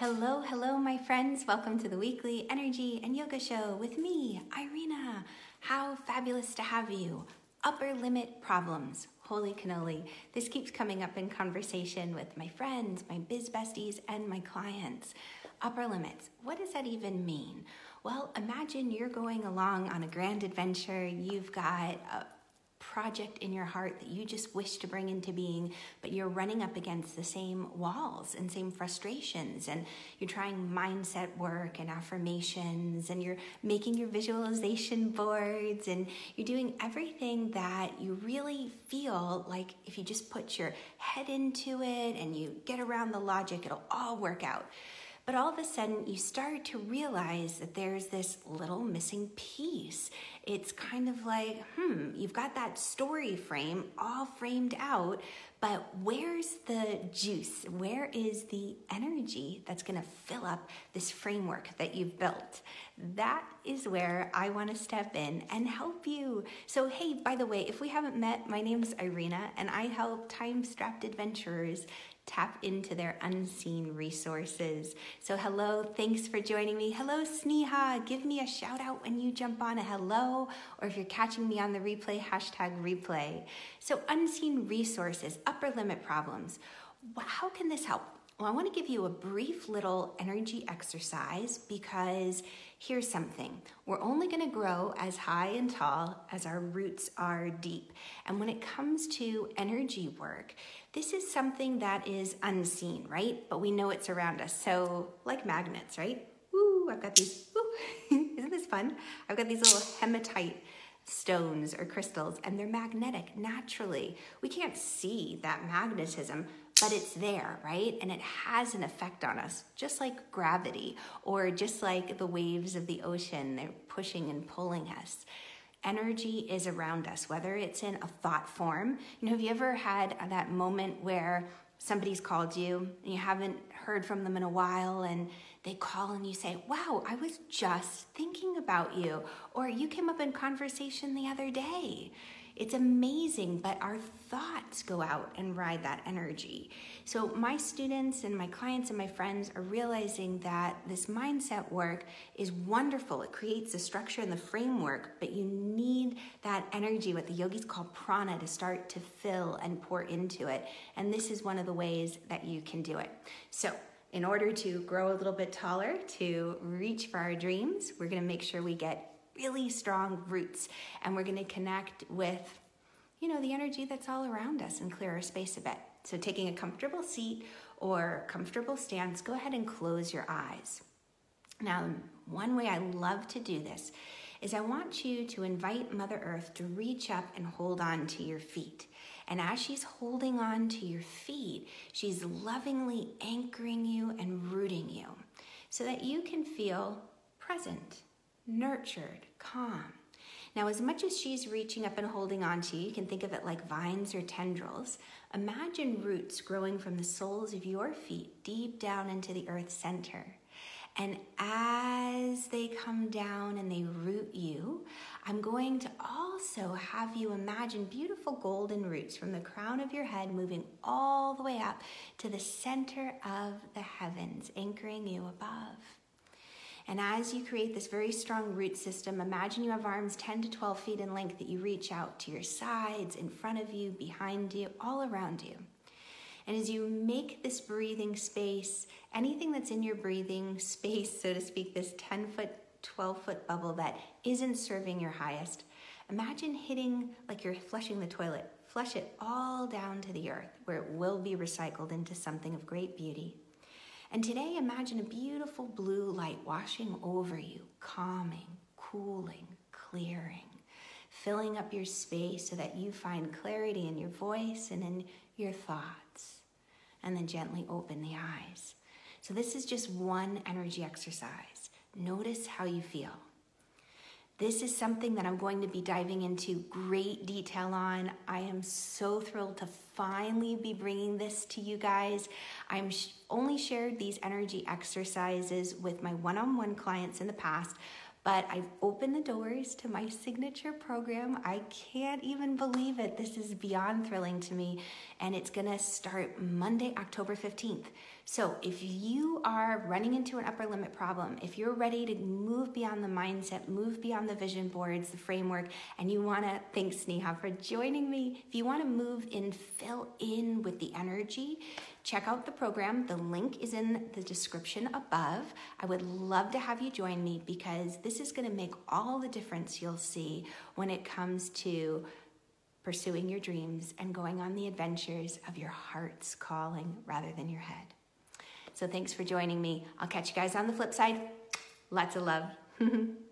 Hello, hello, my friends. Welcome to the weekly energy and yoga show with me, Irina. How fabulous to have you. Upper limit problems. Holy cannoli. This keeps coming up in conversation with my friends, my biz besties, and my clients. Upper limits. What does that even mean? Well, imagine you're going along on a grand adventure. You've got a project in your heart that you just wish to bring into being, but you're running up against the same walls and same frustrations, and you're trying mindset work and affirmations, and you're making your visualization boards, and you're doing everything that you really feel like if you just put your head into it and you get around the logic, it'll all work out. But all of a sudden, you start to realize that there's this little missing piece. It's kind of like, hmm, you've got that story frame all framed out, but where's the juice? Where is the energy that's to fill up this framework that you've built? That is where I want to step in and help you. So, hey, by the way, if we haven't met, my name is Irina, and I help time strapped adventurers tap into their unseen resources. So, hello, thanks for joining me. Hello, Sneha. Give me a shout out when you jump on hello, or if you're catching me on the replay, hashtag replay. So, unseen resources, upper limit problems. How can this help? Well, I want to give you a brief little energy exercise because here's something. We're only going to grow as high and tall as our roots are deep. And when it comes to energy work, this is something that is unseen, right? But we know it's around us. So, like magnets, right? Woo, I've got these. Isn't this fun? I've got these little hematite stones or crystals, and they're magnetic naturally. We can't see that magnetism, but it's there, right? And it has an effect on us, just like gravity or just like the waves of the ocean. They're pushing and pulling us. Energy is around us, whether it's in a thought form. You know, have you ever had that moment where somebody's called you and you haven't heard from them in a while and they call and you say, Wow, I was just thinking about you. Or you came up in conversation the other day. It's amazing, but our thoughts go out and ride that energy. So, my students and my clients and my friends are realizing that this mindset work is wonderful. It creates the structure and the framework, but you need that energy, what the yogis call prana, to start to fill and pour into it. And this is one of the ways that you can do it. So, in order to grow a little bit taller, to reach for our dreams, we're to make sure we get really strong roots and we're going to connect with you know the energy that's all around us and clear our space a bit. So taking a comfortable seat or comfortable stance go ahead and close your eyes. Now one way i love to do this is i want you to invite mother earth to reach up and hold on to your feet. And as she's holding on to your feet she's lovingly anchoring you and rooting you so that you can feel present nurtured, calm. Now, as much as she's reaching up and holding on to you, you can think of it like vines or tendrils. Imagine roots growing from the soles of your feet deep down into the earth's center. And as they come down and they root you, I'm going to also have you imagine beautiful golden roots from the crown of your head moving all the way up to the center of the heavens, anchoring you above. And as you create this very strong root system, imagine you have arms 10 to 12 feet in length that you reach out to your sides, in front of you, behind you, all around you. And as you make this breathing space, anything that's in your breathing space, so to speak, this 10 foot, 12 foot bubble that isn't serving your highest, imagine hitting like you're flushing the toilet. Flush it all down to the earth where it will be recycled into something of great beauty. And today, imagine a beautiful blue light washing over you, calming, cooling, clearing, filling up your space so that you find clarity in your voice and in your thoughts. And then gently open the eyes. So, this is just one energy exercise. Notice how you feel. This is something that I'm going to be diving into great detail on. I am so thrilled to finally be bringing this to you guys. I'm sh- only shared these energy exercises with my one on one clients in the past, but I've opened the doors to my signature program. I can't even believe it. This is beyond thrilling to me, and it's gonna start Monday, October 15th. So, if you are running into an upper limit problem, if you're ready to move beyond the mindset, move beyond the vision boards, the framework, and you want to, thanks Sneha for joining me. If you want to move in, fill in with the energy, check out the program. The link is in the description above. I would love to have you join me because this is going to make all the difference you'll see when it comes to pursuing your dreams and going on the adventures of your heart's calling rather than your head. So thanks for joining me. I'll catch you guys on the flip side. Lots of love.